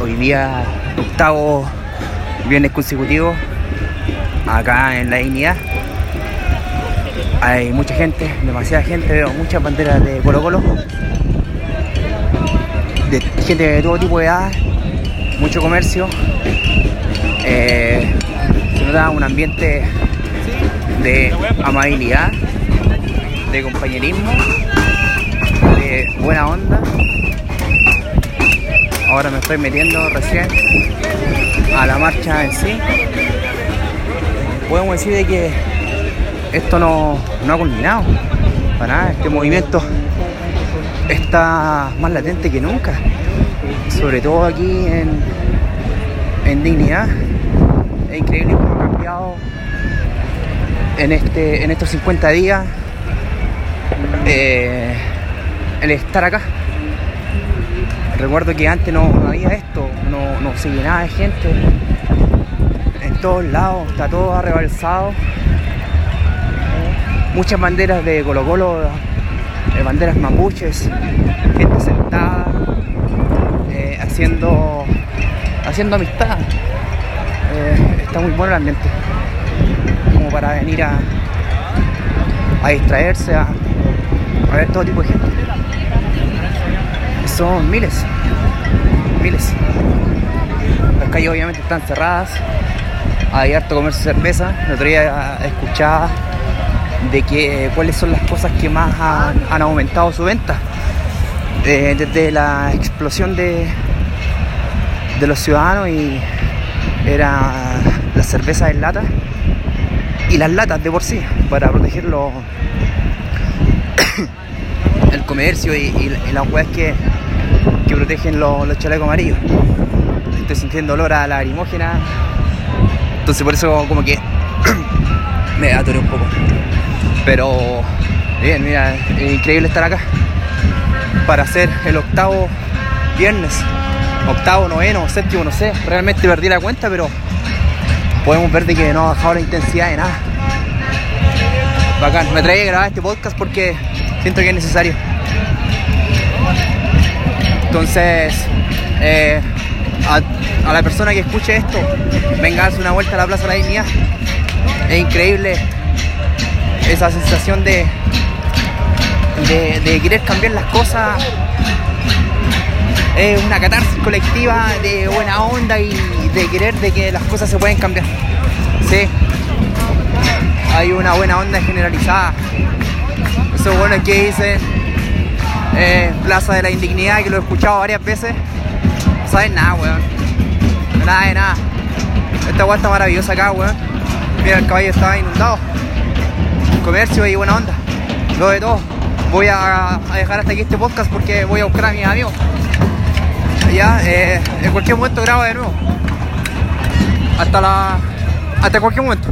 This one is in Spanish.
Hoy día octavo viernes consecutivo acá en la dignidad. Hay mucha gente, demasiada gente, veo muchas banderas de Colo Colo. De gente de todo tipo de edad, mucho comercio. Eh, se nota un ambiente de amabilidad, de compañerismo, de buena onda. Ahora me estoy metiendo recién a la marcha en sí. Podemos decir de que esto no, no ha culminado. Para nada, este movimiento está más latente que nunca. Sobre todo aquí en, en Dignidad. Es increíble cómo ha cambiado en, este, en estos 50 días eh, el estar acá. Recuerdo que antes no, había esto, no, no se llenaba de gente. En todos lados, está todo arrebalsado. Muchas banderas de Colo Colo, eh, banderas mapuches, gente sentada, eh, haciendo, haciendo amistad. Eh, está muy bueno el ambiente, como para venir a, a distraerse, a ver todo tipo de gente. Son miles, miles. Las calles obviamente están cerradas, hay harto comercio de cerveza. El otro día escuchaba de que cuáles son las cosas que más han, aumentado su venta. Eh, desde la explosión de, de los ciudadanos y era la cerveza en lata y las latas de por sí para proteger los, el comercio y, y, y las weas que, que protegen los, chalecos amarillos. Estoy sintiendo olor a la lacrimógena. Entonces por eso como que me atoré un poco. Pero bien, mira, es increíble estar acá. Para hacer el octavo viernes. Octavo, noveno, séptimo, no sé. Realmente perdí la cuenta, pero podemos ver de que no ha bajado la intensidad de nada. Bacán, me traía a grabar este podcast porque siento que es necesario. Entonces, eh, a, la persona que escuche esto, venga a darse una vuelta a la Plaza de la Dignidad. Es increíble esa sensación de, de, de querer cambiar las cosas. Es una catarsis colectiva de buena onda y de querer de que las cosas se pueden cambiar. Sí, hay una buena onda generalizada. Eso bueno que dicen eh, Plaza de la Indignidad, que lo he escuchado varias veces. No saben nada, weón. Nada de nada. Esta weá está maravillosa acá, weón. Mira, el caballo estaba inundado. Comercio y buena onda. Lo de todo. Voy a, a, dejar hasta aquí este podcast porque voy a buscar a mis amigos. Ya, eh, en cualquier momento grabo de nuevo. Hasta la. Hasta cualquier momento.